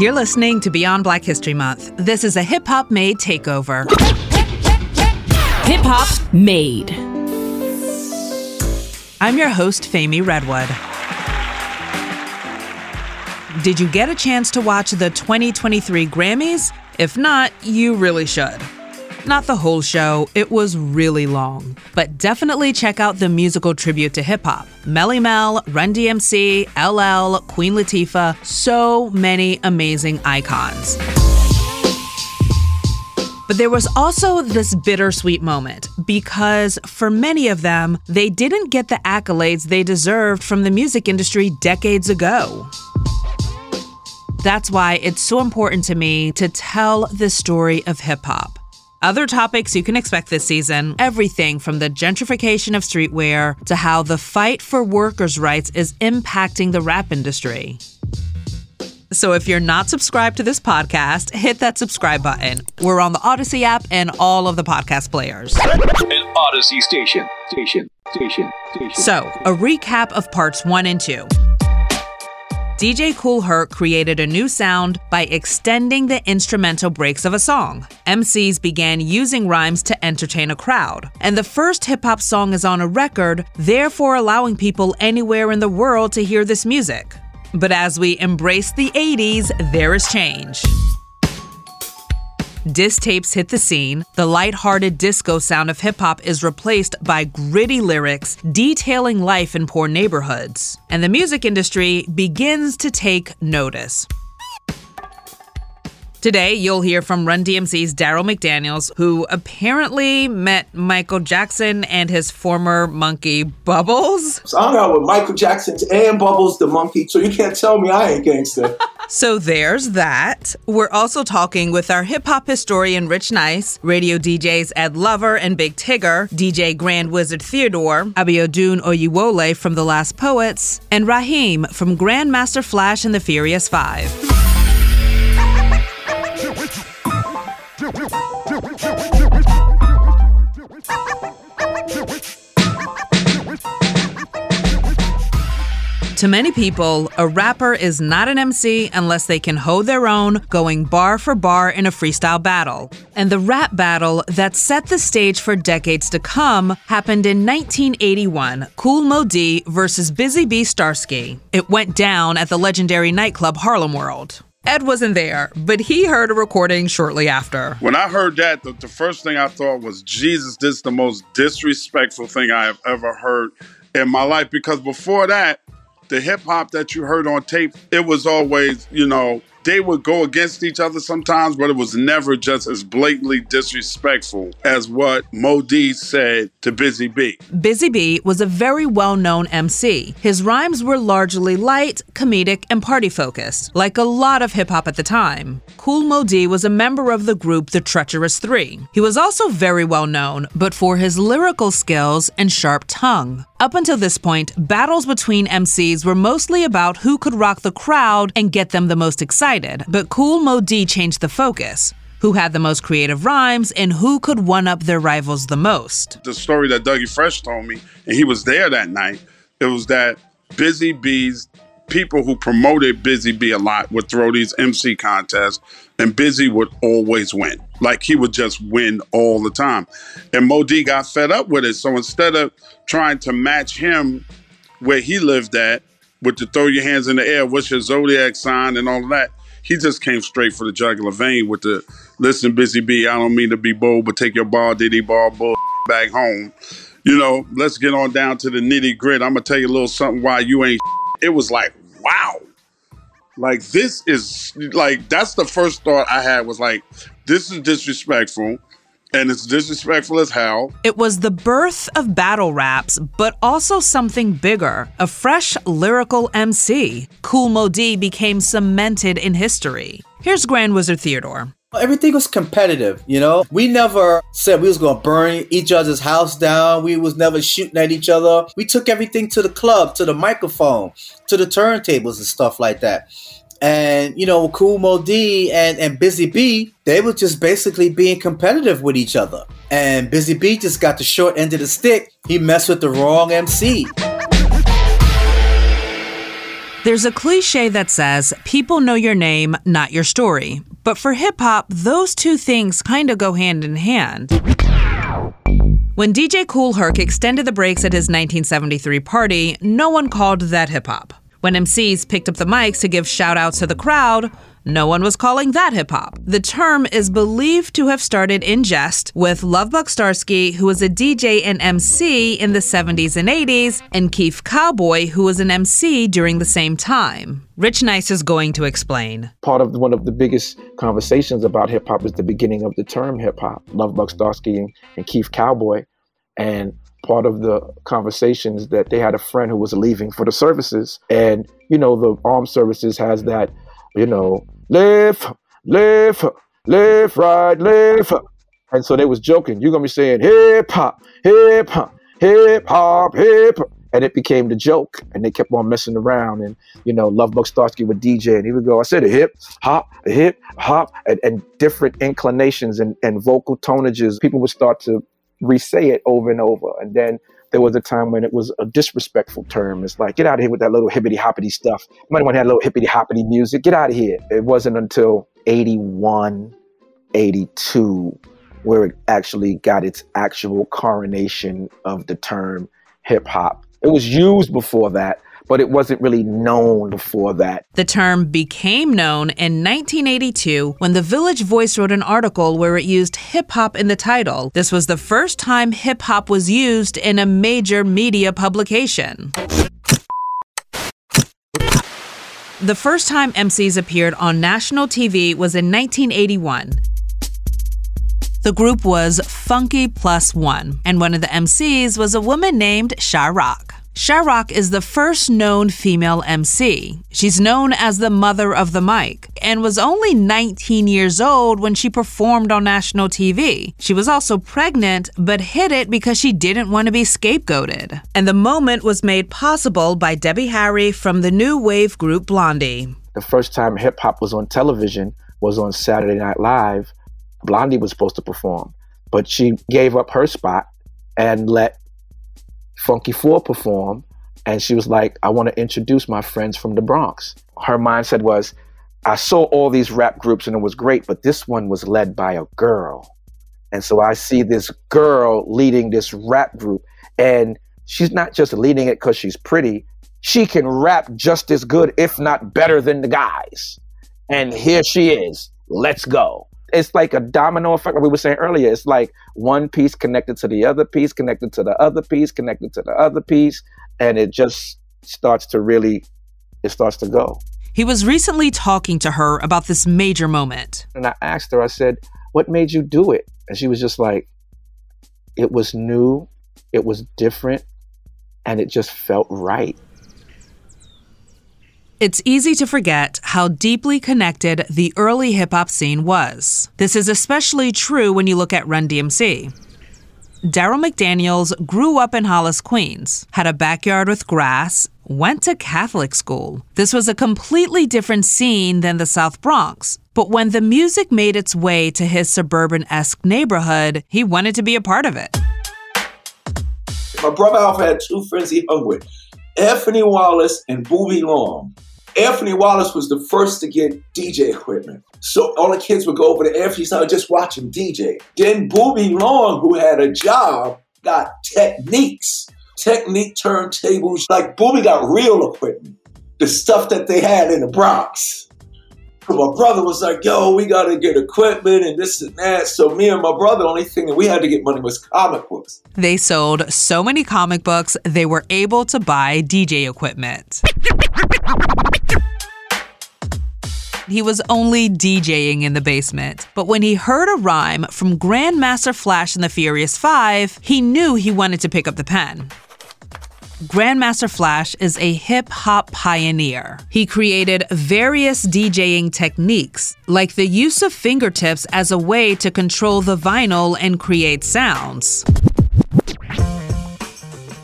You're listening to Beyond Black History Month. This is a hip hop made takeover. Hip hop made. I'm your host, Femi Redwood. Did you get a chance to watch the 2023 Grammys? If not, you really should. Not the whole show, it was really long. But definitely check out the musical tribute to hip hop. Melle Mel, Run DMC, LL, Queen Latifah, so many amazing icons. But there was also this bittersweet moment because for many of them, they didn't get the accolades they deserved from the music industry decades ago. That's why it's so important to me to tell the story of hip hop. Other topics you can expect this season everything from the gentrification of streetwear to how the fight for workers' rights is impacting the rap industry. So if you're not subscribed to this podcast, hit that subscribe button. We're on the Odyssey app and all of the podcast players. An Odyssey station. Station. Station. Station. So, a recap of parts one and two. DJ Kool Herc created a new sound by extending the instrumental breaks of a song. MCs began using rhymes to entertain a crowd. And the first hip hop song is on a record, therefore allowing people anywhere in the world to hear this music. But as we embrace the 80s, there is change. Diss tapes hit the scene. The light-hearted disco sound of hip hop is replaced by gritty lyrics detailing life in poor neighborhoods. And the music industry begins to take notice. Today, you'll hear from Run DMC's Darryl McDaniels, who apparently met Michael Jackson and his former monkey Bubbles. So I hung out with Michael Jackson's and Bubbles the monkey, so you can't tell me I ain't gangster. So there's that. We're also talking with our hip hop historian Rich Nice, radio DJs Ed Lover and Big Tigger, DJ Grand Wizzard Theodore, Abiodun Oyewole from The Last Poets, and Rahiem from Grandmaster Flash and the Furious Five. To many people, a rapper is not an MC unless they can hold their own, going bar for bar in a freestyle battle. And the rap battle that set the stage for decades to come happened in 1981 Kool Moe Dee versus Busy Bee Starski. It went down at the legendary nightclub Harlem World. Ed wasn't there, but he heard a recording shortly after. When I heard that, the, the first thing I thought was, Jesus, this is the most disrespectful thing I have ever heard in my life. Because before that, the hip hop that you heard on tape, it was always, you know, they would go against each other sometimes, but it was never just as blatantly disrespectful as what Moe Dee said to Busy Bee. Busy Bee was a very well known MC. His rhymes were largely light, comedic, and party focused, like a lot of hip hop at the time. Kool Moe Dee was a member of the group The Treacherous Three. He was also very well known, but for his lyrical skills and sharp tongue. Up until this point, battles between MCs were mostly about who could rock the crowd and get them the most excited, but Kool Moe Dee changed the focus. Who had the most creative rhymes and who could one up their rivals the most? The story that Dougie Fresh told me, and he was there that night, it was that Busy Bee's people who promoted Busy Bee a lot would throw these MC contests, and Busy would always win. Like he would just win all the time. And Moe Dee got fed up with it. So instead of trying to match him where he lived at, with the throw your hands in the air, what's your zodiac sign, and all that, he just came straight for the jugular vein with the listen, Busy Bee, I don't mean to be bold, but take your ball, diddy ball, bull back home. You know, let's get on down to the nitty grit. I'm gonna tell you a little something why you ain't. It was like, wow, like this is like that's the first thought I had was like, this is disrespectful. And it's disrespectful as hell. It was the birth of battle raps, but also something bigger a fresh lyrical MC. Kool Moe Dee became cemented in history. Here's Grand Wizzard Theodore. Everything was competitive, you know. We never said we was gonna burn each other's house down. We was never shooting at each other. We took everything to the club, to the microphone, to the turntables and stuff like that. And you know, Kool Moe Dee and and Busy Bee, they were just basically being competitive with each other. And Busy Bee just got the short end of the stick. He messed with the wrong MC. There's a cliche that says people know your name, not your story. But for hip hop, those two things kind of go hand in hand. When DJ Kool Herc extended the breaks at his 1973 party, no one called that hip hop. When MCs picked up the mics to give shout outs to the crowd, no one was calling that hip hop. The term is believed to have started in jest with Lovebug Starski, who was a DJ and MC in the 70s and 80s, and Keith Cowboy, who was an MC during the same time. Rich Nice is going to explain. Part of one of the biggest conversations about hip hop is the beginning of the term hip hop. Lovebug Starski and, and Keef Cowboy. And part of the conversations that they had a friend who was leaving for the services. And, you know, the armed services has that you know, left, left, left, right, left. And so they was joking. You're gonna be saying hip hop, hip hop, hip hop, hip. And it became the joke. And they kept on messing around. And, you know, Lovebug Starski would DJ and he would go, I said a hip, hop, a hip, hop, and, and different inclinations and, and vocal tonages. People would start to re-say it over and over. And then there was a time when it was a disrespectful term. It's like, get out of here with that little hippity hoppity stuff. You might want to have a little hippity hoppity music. Get out of here. It wasn't until 81, 82 where it actually got its actual coronation of the term hip hop. It was used before that, but it wasn't really known before that. The term became known in 1982 when the Village Voice wrote an article where it used hip hop in the title. This was the first time hip hop was used in a major media publication. The first time MCs appeared on national TV was in 1981. The group was Funky Plus One, and one of the MCs was a woman named Sha-Rock. Sha-Rock is the first known female MC. She's known as the mother of the mic and was only 19 years old when she performed on national TV. She was also pregnant but hid it because she didn't want to be scapegoated. And the moment was made possible by Debbie Harry from the new wave group Blondie. The first time hip hop was on television was on Saturday Night Live Blondie was supposed to perform, but she gave up her spot and let Funky Four perform. And she was like, I want to introduce my friends from the Bronx. Her mindset was, I saw all these rap groups and it was great, but this one was led by a girl. And so I see this girl leading this rap group. And she's not just leading it because she's pretty, she can rap just as good, if not better than the guys. And here she is. Let's go it's like a domino effect like we were saying earlier. It's like one piece connected to the other piece connected to the other piece connected to the other piece and it just starts to really it starts to go. He was recently talking to her about this major moment. And i asked her i said what made you do it? And she was just like it was new it was different and it just felt right it's easy to forget how deeply connected the early hip hop scene was. This is especially true when you look at Run DMC. Darryl McDaniels grew up in Hollis, Queens, had a backyard with grass, went to Catholic school. This was a completely different scene than the South Bronx. But when the music made its way to his suburban esque neighborhood, he wanted to be a part of it. My brother Alpha had two friends he hung with Anthony Wallace and Booby Long. Anthony Wallace was the first to get DJ equipment. So all the kids would go over to Anthony's house just watch him DJ. Then Booby Long, who had a job, got Technics, technique turntables. Like Booby got real equipment, the stuff that they had in the Bronx. My brother was like, yo, we got to get equipment and this and that. So me and my brother, only thing that we had to get money was comic books. They sold so many comic books, they were able to buy DJ equipment. He was only DJing in the basement, but when he heard a rhyme from Grandmaster Flash and the Furious Five, he knew he wanted to pick up the pen. Grandmaster Flash is a hip hop pioneer. He created various DJing techniques, like the use of fingertips as a way to control the vinyl and create sounds.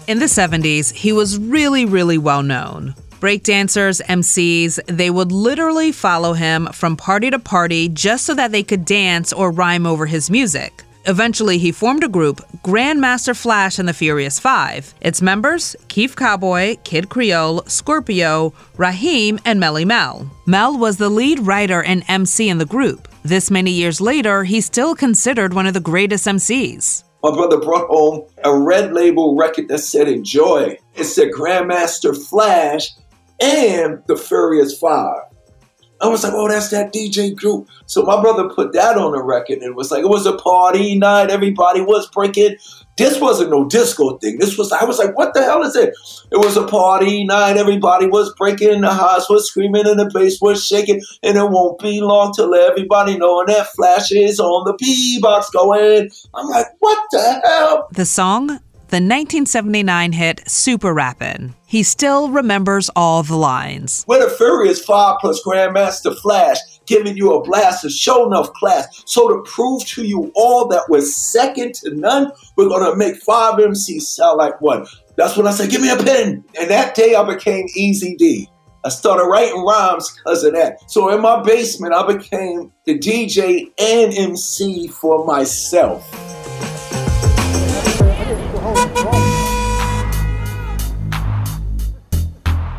In the 70s, he was really, really well known. Breakdancers, MCs, they would literally follow him from party to party just so that they could dance or rhyme over his music. Eventually, he formed a group, Grandmaster Flash and the Furious Five. Its members, Keith Cowboy, Kid Creole, Scorpio, Rahiem, and Melle Mel. Mel was the lead writer and MC in the group. This many years later, he's still considered one of the greatest MCs. My brother brought home a red label record that said Enjoy. It said Grandmaster Flash and the Furious Five. I was like, oh, that's that DJ group. So my brother put that on the record and it was like, it was a party night. Everybody was breaking. This wasn't no disco thing. This was, I was like, what the hell is it? It was a party night. Everybody was breaking. The house was screaming and the bass was shaking. And it won't be long till everybody knowing that Flash is on the P box going. I'm like, what the hell? The song the 1979 hit Super Rappin'. He still remembers all the lines. We're the Furious Five plus Grandmaster Flash, giving you a blast of show enough class. So to prove to you all that we're second to none, we're gonna make five MCs sound like one. That's when I said, give me a pen. And that day I became Easy D. I started writing rhymes because of that. So in my basement, I became the DJ and MC for myself.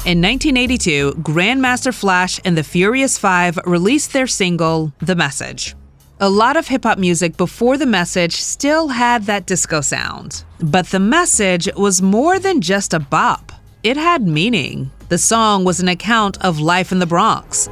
In 1982, Grandmaster Flash and the Furious Five released their single, The Message. A lot of hip hop music before The Message still had that disco sound. But The Message was more than just a bop, it had meaning. The song was an account of life in the Bronx,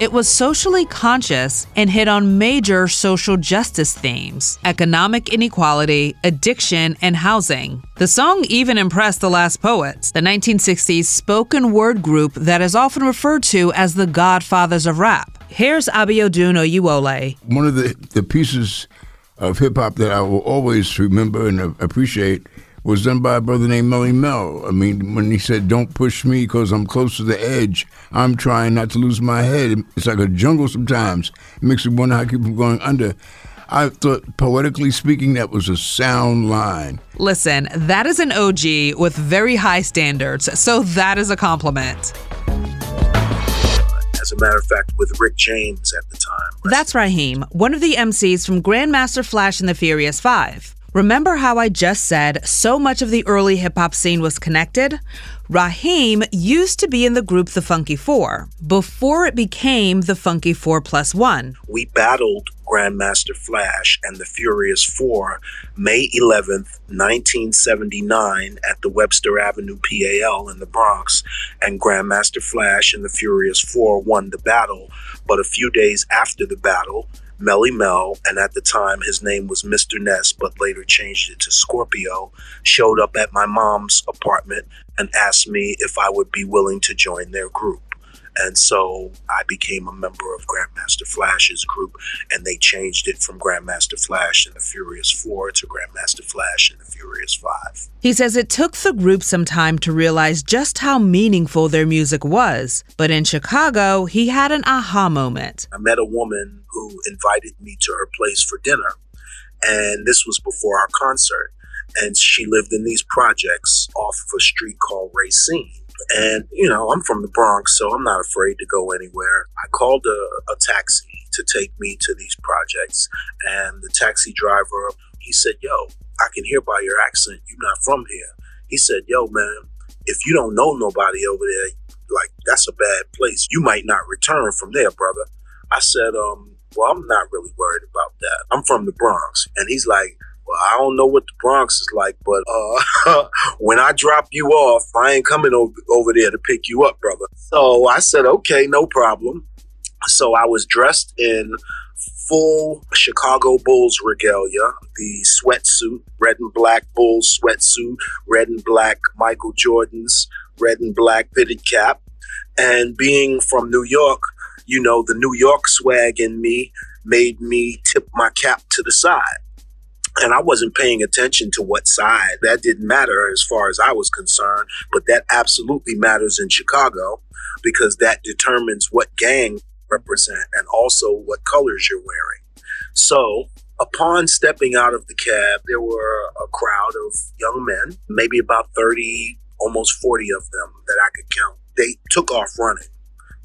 it was socially conscious and hit on major social justice themes economic inequality, addiction, and housing. The song even impressed the Last Poets, the 1960s spoken word group that is often referred to as the godfathers of rap. Here's Abiodun Oyewole. One of the, the pieces of hip hop that I will always remember and appreciate was done by a brother named Melle Mel. I mean, when he said, Don't push me because I'm close to the edge, I'm trying not to lose my head. It's like a jungle sometimes. It makes me wonder how I keep from going under. I thought, poetically speaking, that was a sound line. Listen, that is an OG with very high standards, so that is a compliment. As a matter of fact, with Rick James at the time. That's Rahiem, one of the MCs from Grandmaster Flash and the Furious Five. Remember how I just said so much of the early hip hop scene was connected? Rahiem used to be in the group The Funky Four before it became The Funky Four Plus One. We battled Grandmaster Flash and the Furious Four May 11th, 1979, at the Webster Avenue PAL in the Bronx, and Grandmaster Flash and the Furious Four won the battle. But a few days after the battle, Melle Mel, and at the time his name was Mr. Ness, but later changed it to Scorpio, showed up at my mom's apartment and asked me if I would be willing to join their group. And so I became a member of Grandmaster Flash's group, and they changed it from Grandmaster Flash and the Furious Four to Grandmaster Flash and the Furious Five. He says it took the group some time to realize just how meaningful their music was. But in Chicago, he had an aha moment. I met a woman who invited me to her place for dinner, and this was before our concert. And she lived in these projects off of a street called Racine and, you know, I'm from the Bronx, so I'm not afraid to go anywhere. I called a, a taxi to take me to these projects. And the taxi driver, he said, Yo, I can hear by your accent you're not from here. He said, Yo, man, if you don't know nobody over there, like that's a bad place. You might not return from there, brother. I said, um, well, I'm not really worried about that. I'm from the Bronx. And he's like, I don't know what the Bronx is like, but uh, when I drop you off, I ain't coming over, over there to pick you up, brother. So I said, okay, no problem. So I was dressed in full Chicago Bulls regalia, the sweatsuit, red and black Bulls sweatsuit, red and black Michael Jordan's, red and black fitted cap. And being from New York, you know, the New York swag in me made me tip my cap to the side. And I wasn't paying attention to what side. That didn't matter as far as I was concerned, but that absolutely matters in Chicago because that determines what gang represent and also what colors you're wearing. So, upon stepping out of the cab, there were a crowd of young men, maybe about 30, almost 40 of them that I could count. They took off running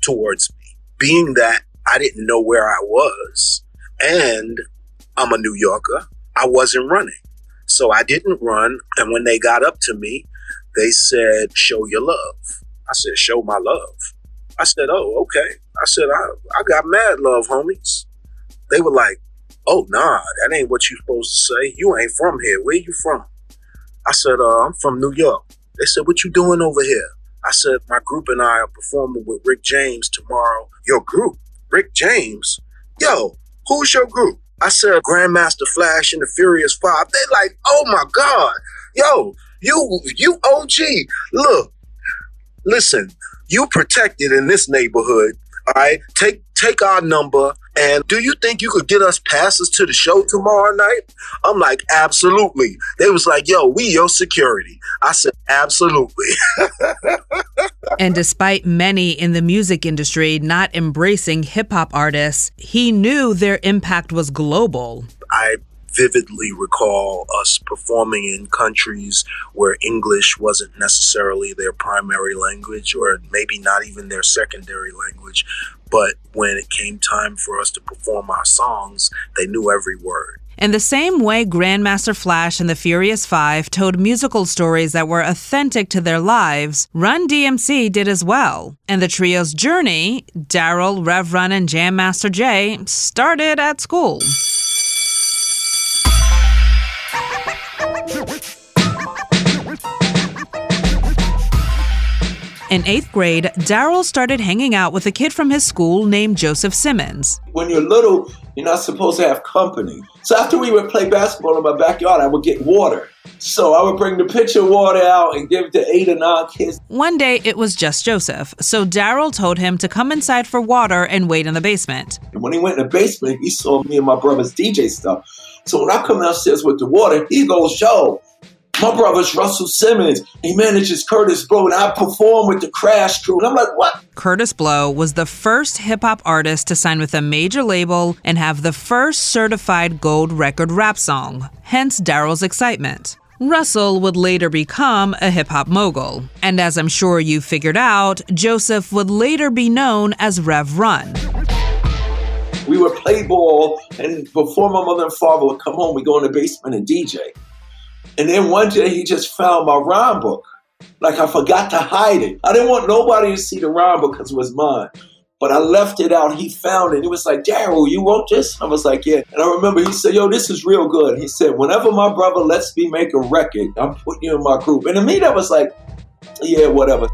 towards me. Being that I didn't know where I was and I'm a New Yorker, I wasn't running. So I didn't run. And when they got up to me, they said, Show your love. I said, Show my love. I said, Oh, okay. I said, I, I got mad love, homies. They were like, Oh, nah, that ain't what you supposed to say. You ain't from here. Where you from? I said, uh, I'm from New York. They said, What you doing over here? I said, My group and I are performing with Rick James tomorrow. Your group? Rick James? Yo, who's your group? I said, Grandmaster Flash and the Furious Five. They like, oh my God. Yo, you you OG. Look, listen, you protected in this neighborhood. All right. Take take our number. And do you think you could get us passes to the show tomorrow night? I'm like, absolutely. They was like, yo, we your security. I said, absolutely. and despite many in the music industry not embracing hip hop artists, he knew their impact was global. I vividly recall us performing in countries where English wasn't necessarily their primary language or maybe not even their secondary language. But when it came time for us to perform our songs, they knew every word. In the same way Grandmaster Flash and the Furious Five told musical stories that were authentic to their lives, Run DMC did as well. And the trio's journey, Darryl, Rev Run, and Jam Master Jay, started at school. In eighth grade, Darryl started hanging out with a kid from his school named Joseph Simmons. When you're little, you're not supposed to have company. So after we would play basketball in my backyard, I would get water. So I would bring the pitcher of water out and give it to eight or nine kids. One day it was just Joseph, so Darryl told him to come inside for water and wait in the basement. And when he went in the basement, he saw me and my brother's DJ stuff. So when I come downstairs with the water, he goes, Yo, my brother's Russell Simmons. He manages Kurtis Blow, and I perform with the Crash Crew. And I'm like, what? Kurtis Blow was the first hip hop artist to sign with a major label and have the first certified gold record rap song, hence Darryl's excitement. Russell would later become a hip hop mogul. And as I'm sure you figured out, Joseph would later be known as Rev Run. We would play ball, and before my mother and father would come home, we go in the basement and DJ. And then one day he just found my rhyme book. Like I forgot to hide it. I didn't want nobody to see the rhyme book because it was mine. But I left it out. He found it. He was like, Darryl, you wrote this? I was like, yeah. And I remember he said, yo, this is real good. He said, whenever my brother lets me make a record, I'm putting you in my group. And to me, that was like, yeah, whatever.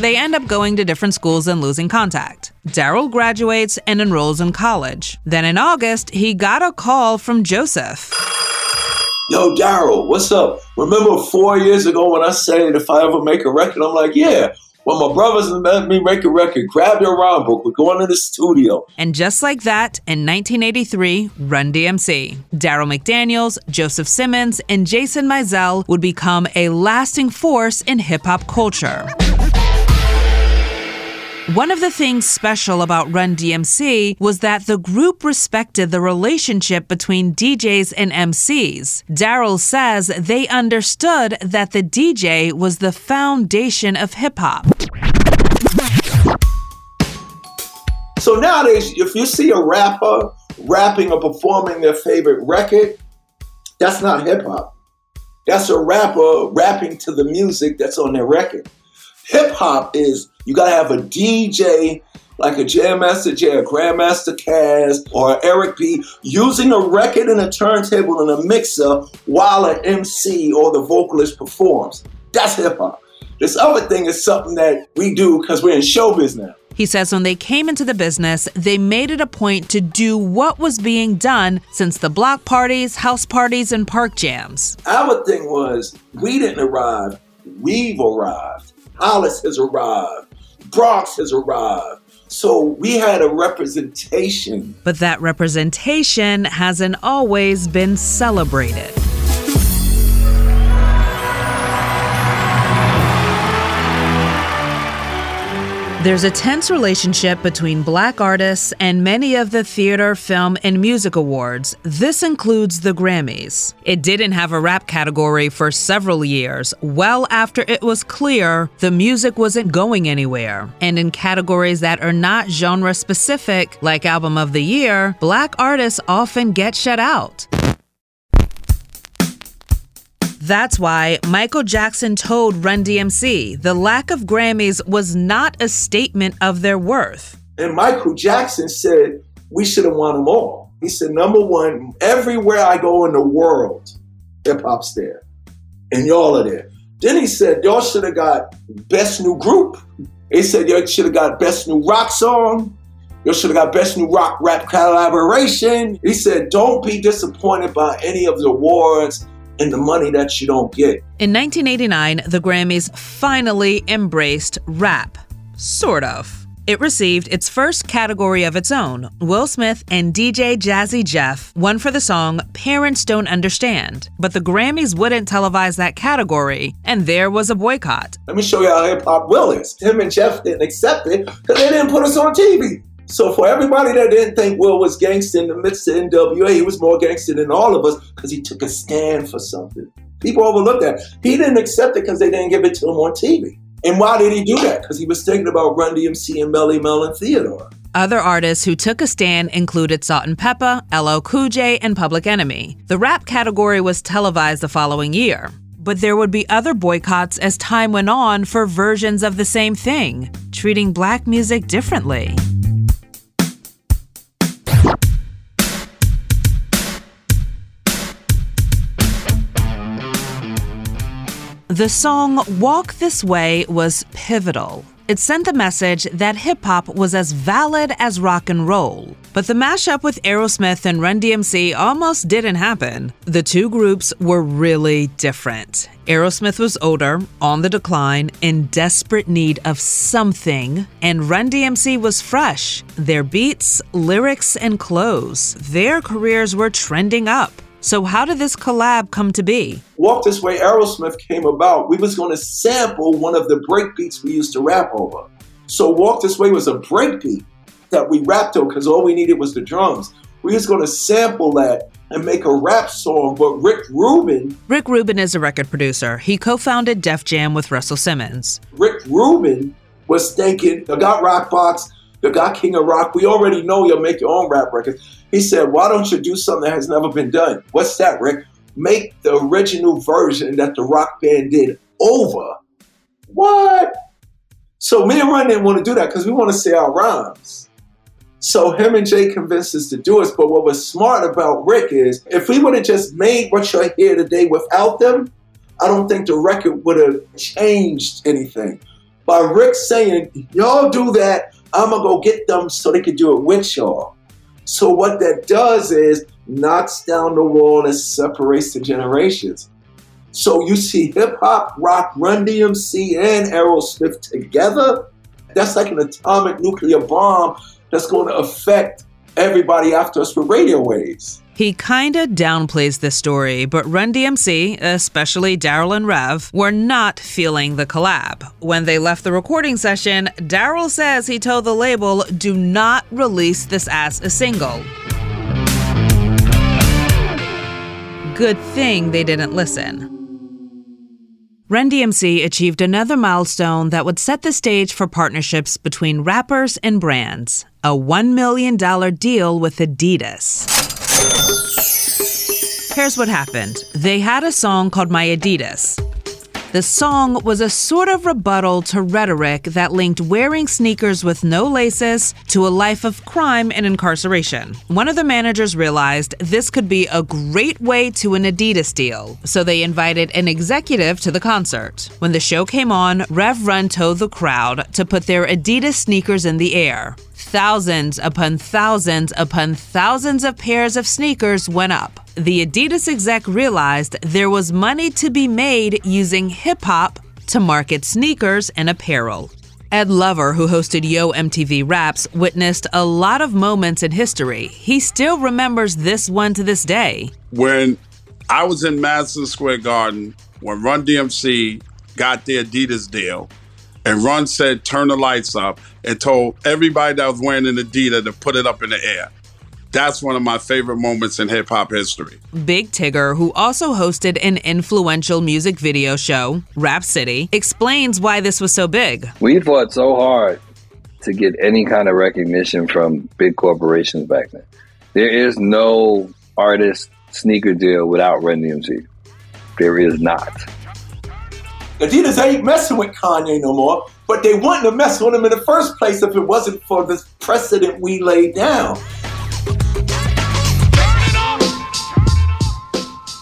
They end up going to different schools and losing contact. Darryl graduates and enrolls in college. Then in August, he got a call from Joseph. Yo, Darryl, what's up? Remember four years ago when I said if I ever make a record, I'm like, yeah. well, my brothers let me make a record, grab your rhyme book. We're going to the studio. And just like that, in 1983, Run DMC, Darryl McDaniels, Joseph Simmons, and Jason Mizell would become a lasting force in hip hop culture. One of the things special about Run DMC was that the group respected the relationship between DJs and MCs. Darryl says they understood that the DJ was the foundation of hip hop. So nowadays, if you see a rapper rapping or performing their favorite record, that's not hip hop. That's a rapper rapping to the music that's on their record. Hip hop is you gotta have a DJ like a Jam Master Jay, a Grandmaster Caz, or Eric B, using a record and a turntable and a mixer while an MC or the vocalist performs. That's hip hop. This other thing is something that we do because we're in showbiz now. He says when they came into the business, they made it a point to do what was being done since the block parties, house parties, and park jams. Our thing was we didn't arrive, we've arrived. Hollis has arrived, Bronx has arrived. So we had a representation. But that representation hasn't always been celebrated. There's a tense relationship between black artists and many of the theater, film, and music awards. This includes the Grammys. It didn't have a rap category for several years, well after it was clear the music wasn't going anywhere. And in categories that are not genre specific, like Album of the Year, black artists often get shut out. That's why Michael Jackson told Run DMC the lack of Grammys was not a statement of their worth. And Michael Jackson said, we should have won them all. He said, number one, everywhere I go in the world, hip hop's there. And y'all are there. Then he said, y'all should have got best new group. He said, y'all should have got best new rock song. Y'all should have got best new rock rap collaboration. He said, don't be disappointed by any of the awards and the money that you don't get. In 1989, the Grammys finally embraced rap. Sort of. It received its first category of its own. Will Smith and DJ Jazzy Jeff won for the song Parents Don't Understand, but the Grammys wouldn't televise that category, and there was a boycott. Let me show you how hip hop Will is. Him and Jeff didn't accept it because they didn't put us on TV. So for everybody that didn't think Will was gangster in the midst of NWA, he was more gangster than all of us because he took a stand for something. People overlooked that. He didn't accept it because they didn't give it to him on TV. And why did he do that? Because he was thinking about Run DMC and Melle Mel and Theodore. Other artists who took a stand included Salt-N-Pepa, LL Cool J, and Public Enemy. The rap category was televised the following year. But there would be other boycotts as time went on for versions of the same thing, treating black music differently. The song Walk This Way was pivotal. It sent the message that hip hop was as valid as rock and roll. But the mashup with Aerosmith and Run DMC almost didn't happen. The two groups were really different. Aerosmith was older, on the decline, in desperate need of something, and Run DMC was fresh. Their beats, lyrics, and clothes, their careers were trending up. So how did this collab come to be? Walk This Way Aerosmith came about. We was going to sample one of the break beats we used to rap over. So Walk This Way was a break beat that we rapped over because all we needed was the drums. We was going to sample that and make a rap song, but Rick Rubin. Rick Rubin is a record producer. He co-founded Def Jam with Russell Simmons. Rick Rubin was thinking, I got Rockbox, I got King of Rock. We already know you'll make your own rap records. He said, Why don't you do something that has never been done? What's that, Rick? Make the original version that the rock band did over. What? So me and Run didn't want to do that because we want to say our rhymes. So him and Jay convinced us to do it. But what was smart about Rick is if we would have just made what you're here today without them, I don't think the record would have changed anything. By Rick saying, y'all do that, I'm gonna go get them so they can do it with y'all. So what that does is knocks down the wall and separates the generations. So you see hip hop, rock, Run DMC, and Aerosmith together. That's like an atomic nuclear bomb that's going to affect everybody after us with radio waves. He kinda downplays this story, but Run DMC, especially Darryl and Rev, were not feeling the collab. When they left the recording session, Darryl says he told the label, do not release this as a single. Good thing they didn't listen. Run DMC achieved another milestone that would set the stage for partnerships between rappers and brands a $1 million deal with Adidas. Here's what happened they had a song called My Adidas. The song was a sort of rebuttal to rhetoric that linked wearing sneakers with no laces to a life of crime and incarceration. One of the managers realized this could be a great way to an Adidas deal, so they invited an executive to the concert. When the show came on, Rev Run told the crowd to put their Adidas sneakers in the air. Thousands upon thousands upon thousands of pairs of sneakers went up. The Adidas exec realized there was money to be made using hip hop to market sneakers and apparel. Ed Lover, who hosted Yo MTV Raps, witnessed a lot of moments in history. He still remembers this one to this day. When I was in Madison Square Garden, when Run DMC got the Adidas deal, and Run said, turn the lights up, and told everybody that was wearing an Adidas to put it up in the air. That's one of my favorite moments in hip hop history. Big Tigger, who also hosted an influential music video show, Rap City, explains why this was so big. We fought so hard to get any kind of recognition from big corporations back then. There is no artist sneaker deal without Run DMC. There is not. Adidas ain't messing with Kanye no more, but they wouldn't have messed with him in the first place if it wasn't for this precedent we laid down.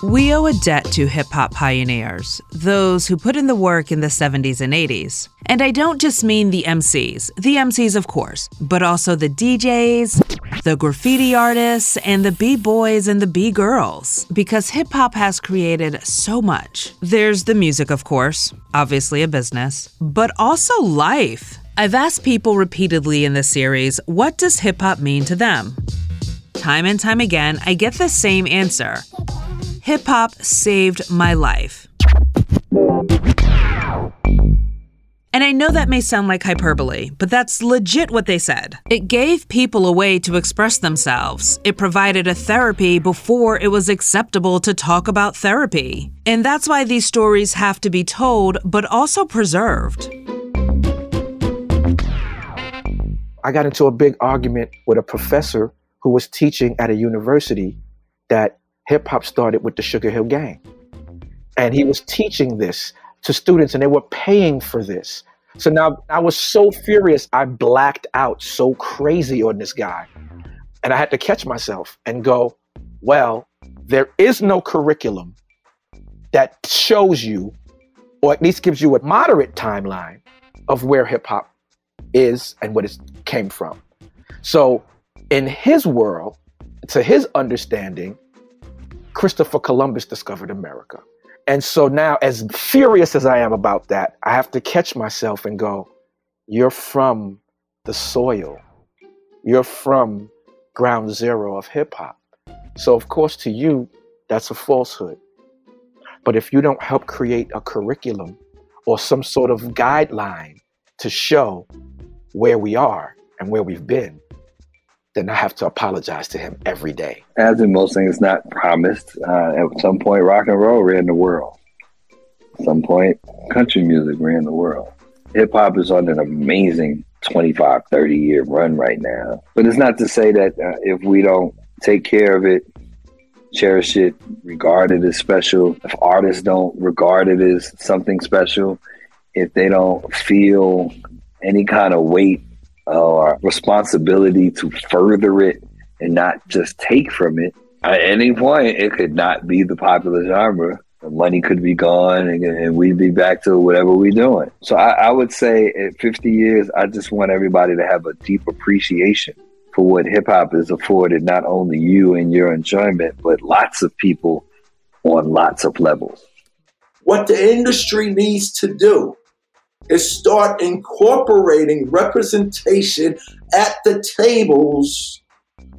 We owe a debt to hip hop pioneers, those who put in the work in the 70s and 80s. And I don't just mean the MCs, the MCs, of course, but also the DJs, the graffiti artists, and the B boys and the B girls, because hip hop has created so much. There's the music, of course, obviously a business, but also life. I've asked people repeatedly in this series, what does hip hop mean to them? Time and time again, I get the same answer Hip hop saved my life. And I know that may sound like hyperbole, but that's legit what they said. It gave people a way to express themselves. It provided a therapy before it was acceptable to talk about therapy. And that's why these stories have to be told, but also preserved. I got into a big argument with a professor who was teaching at a university that hip hop started with the Sugar Hill Gang. And he was teaching this to students, and they were paying for this. So now I was so furious, I blacked out so crazy on this guy. And I had to catch myself and go, well, there is no curriculum that shows you, or at least gives you a moderate timeline of where hip hop is and what it came from. So, in his world, to his understanding, Christopher Columbus discovered America. And so now, as furious as I am about that, I have to catch myself and go, You're from the soil. You're from ground zero of hip hop. So, of course, to you, that's a falsehood. But if you don't help create a curriculum or some sort of guideline to show where we are and where we've been, then I have to apologize to him every day. As in most things not promised, uh, at some point rock and roll ran the world. At some point country music ran the world. Hip hop is on an amazing 25, 30 year run right now. But it's not to say that uh, if we don't take care of it, cherish it, regard it as special, if artists don't regard it as something special, if they don't feel any kind of weight or responsibility to further it and not just take from it. At any point, it could not be the popular genre. The money could be gone and, and we'd be back to whatever we're doing. So I, I would say at 50 years, I just want everybody to have a deep appreciation for what hip hop has afforded not only you and your enjoyment, but lots of people on lots of levels. What the industry needs to do is start incorporating representation at the tables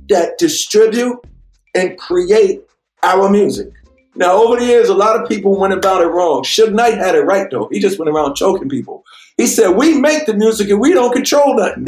that distribute and create our music. Now, over the years, a lot of people went about it wrong. Suge Knight had it right, though. He just went around choking people. He said, We make the music and we don't control nothing.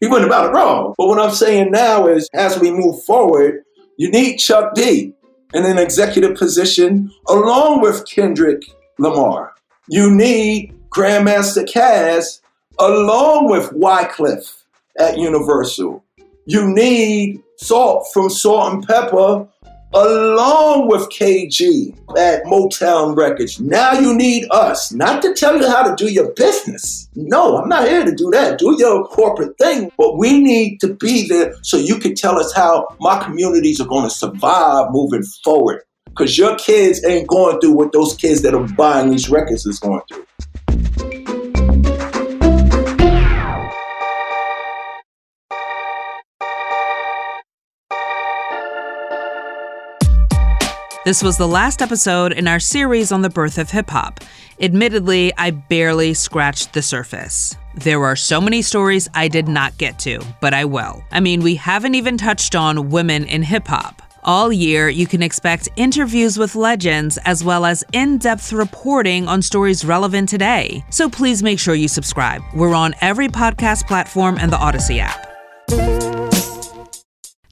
He went about it wrong. But what I'm saying now is, as we move forward, you need Chuck D in an executive position along with Kendrick Lamar. You need Grandmaster Caz, along with Wyclef at Universal. You need Salt from Salt-N-Pepa along with KG at Motown Records. Now you need us, not to tell you how to do your business. No, I'm not here to do that. Do your corporate thing, but we need to be there so you can tell us how my communities are going to survive moving forward. Because your kids ain't going through what those kids that are buying these records is going through. This was the last episode in our series on the birth of hip hop. Admittedly, I barely scratched the surface. There are so many stories I did not get to, but I will. I mean, we haven't even touched on women in hip hop. All year, you can expect interviews with legends as well as in depth reporting on stories relevant today. So please make sure you subscribe. We're on every podcast platform and the Odyssey app.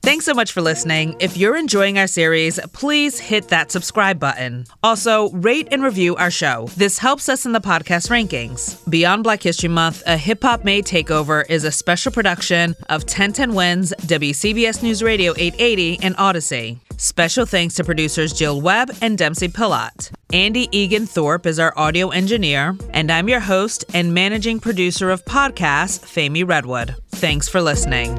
Thanks so much for listening. If you're enjoying our series, please hit that subscribe button. Also, rate and review our show. This helps us in the podcast rankings. Beyond Black History Month, a hip hop made takeover is a special production of 1010 Wins, WCBS News Radio 880, and Odyssey. Special thanks to producers Jill Webb and Dempsey Pillot. Anddy Egan-Thorpe is our audio engineer, and I'm your host and managing producer of podcasts, Femi Redwood. Thanks for listening.